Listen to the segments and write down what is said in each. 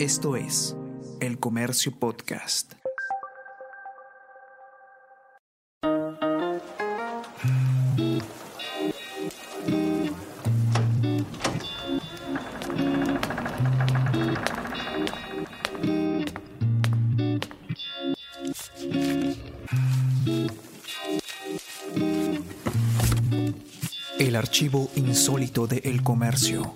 Esto es El Comercio Podcast. El archivo insólito de El Comercio.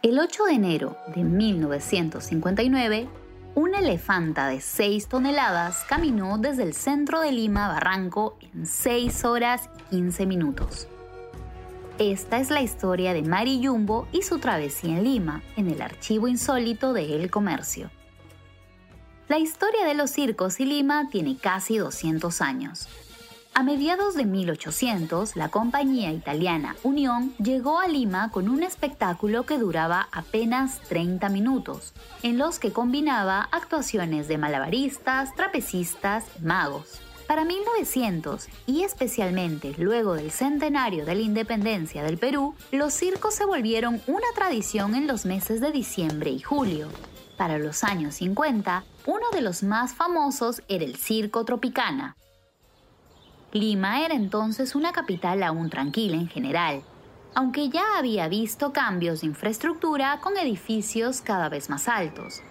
El 8 de enero de 1959, una elefanta de 6 toneladas caminó desde el centro de Lima a Barranco en 6 horas y 15 minutos. Esta es la historia de Mari Jumbo y su travesía en Lima, en el archivo insólito de El Comercio. La historia de los circos y Lima tiene casi 200 años. A mediados de 1800, la compañía italiana Unión llegó a Lima con un espectáculo que duraba apenas 30 minutos, en los que combinaba actuaciones de malabaristas, trapecistas y magos. Para 1900, y especialmente luego del centenario de la independencia del Perú, los circos se volvieron una tradición en los meses de diciembre y julio. Para los años 50, uno de los más famosos era el Circo Tropicana, Lima era entonces una capital aún tranquila en general, aunque ya había visto cambios de infraestructura con edificios cada vez más altos.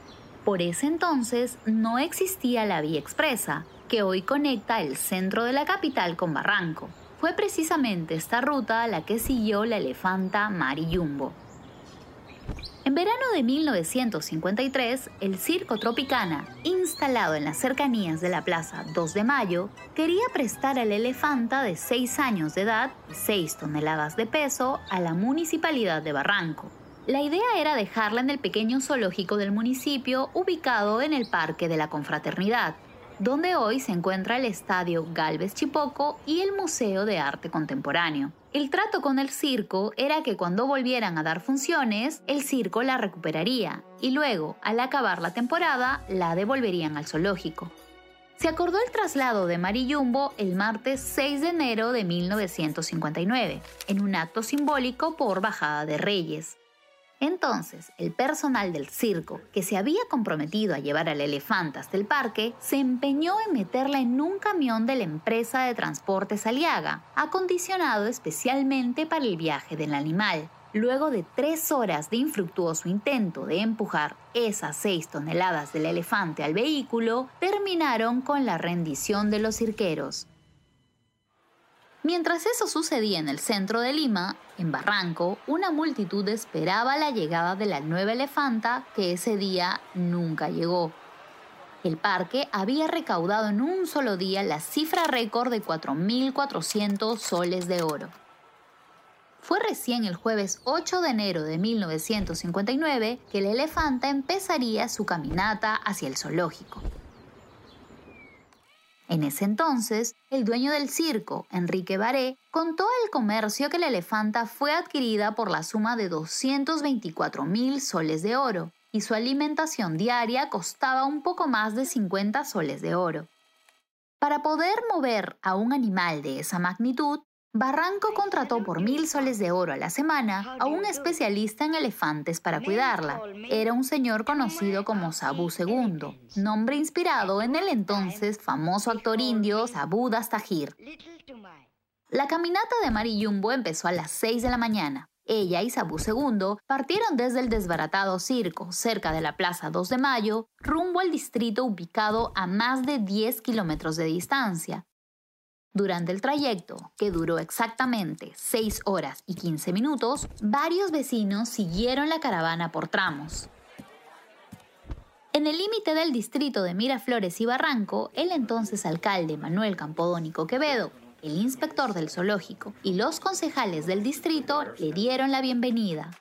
Por ese entonces no existía la vía expresa, que hoy conecta el centro de la capital con Barranco. Fue precisamente esta ruta la que siguió la elefanta Mari Jumbo. En verano de 1953, el Circo Tropicana, instalado en las cercanías de la Plaza 2 de Mayo, quería prestar al elefanta de 6 años de edad y 6 toneladas de peso a la municipalidad de Barranco. La idea era dejarla en el pequeño zoológico del municipio ubicado en el Parque de la Confraternidad, donde hoy se encuentra el Estadio Galvez Chipoco y el Museo de Arte Contemporáneo. El trato con el circo era que cuando volvieran a dar funciones, el circo la recuperaría y luego, al acabar la temporada, la devolverían al zoológico. Se acordó el traslado de Mari Jumbo el martes 6 de enero de 1959, en un acto simbólico por bajada de Reyes. Entonces, el personal del circo, que se había comprometido a llevar al elefante hasta el parque, se empeñó en meterla en un camión de la empresa de transporte Aliaga, acondicionado especialmente para el viaje del animal. Luego de tres horas de infructuoso intento de empujar esas seis toneladas del elefante al vehículo, terminaron con la rendición de los cirqueros. Mientras eso sucedía en el centro de Lima, en Barranco, una multitud esperaba la llegada de la nueva elefanta que ese día nunca llegó. El parque había recaudado en un solo día la cifra récord de 4.400 soles de oro. Fue recién el jueves 8 de enero de 1959 que la elefanta empezaría su caminata hacia el zoológico. En ese entonces, el dueño del circo, Enrique Baré, contó al comercio que la elefanta fue adquirida por la suma de 224 mil soles de oro y su alimentación diaria costaba un poco más de 50 soles de oro. Para poder mover a un animal de esa magnitud, Barranco contrató por mil soles de oro a la semana a un especialista en elefantes para cuidarla. Era un señor conocido como Sabu II, nombre inspirado en el entonces famoso actor indio Sabu Dastagir. La caminata de Mari empezó a las 6 de la mañana. Ella y Sabu II partieron desde el desbaratado circo, cerca de la Plaza 2 de Mayo, rumbo al distrito ubicado a más de 10 kilómetros de distancia, durante el trayecto, que duró exactamente 6 horas y 15 minutos, varios vecinos siguieron la caravana por tramos. En el límite del distrito de Miraflores y Barranco, el entonces alcalde Manuel Campodónico Quevedo, el inspector del zoológico y los concejales del distrito le dieron la bienvenida.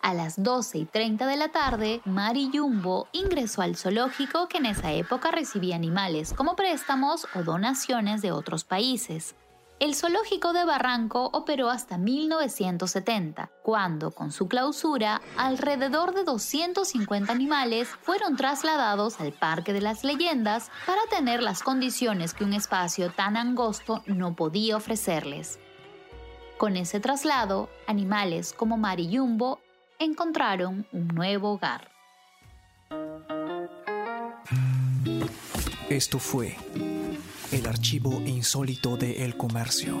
A las 12 y 30 de la tarde, Mari Jumbo ingresó al zoológico que en esa época recibía animales como préstamos o donaciones de otros países. El zoológico de Barranco operó hasta 1970, cuando, con su clausura, alrededor de 250 animales fueron trasladados al Parque de las Leyendas para tener las condiciones que un espacio tan angosto no podía ofrecerles. Con ese traslado, animales como Mariyumbo encontraron un nuevo hogar. Esto fue el archivo insólito de El Comercio.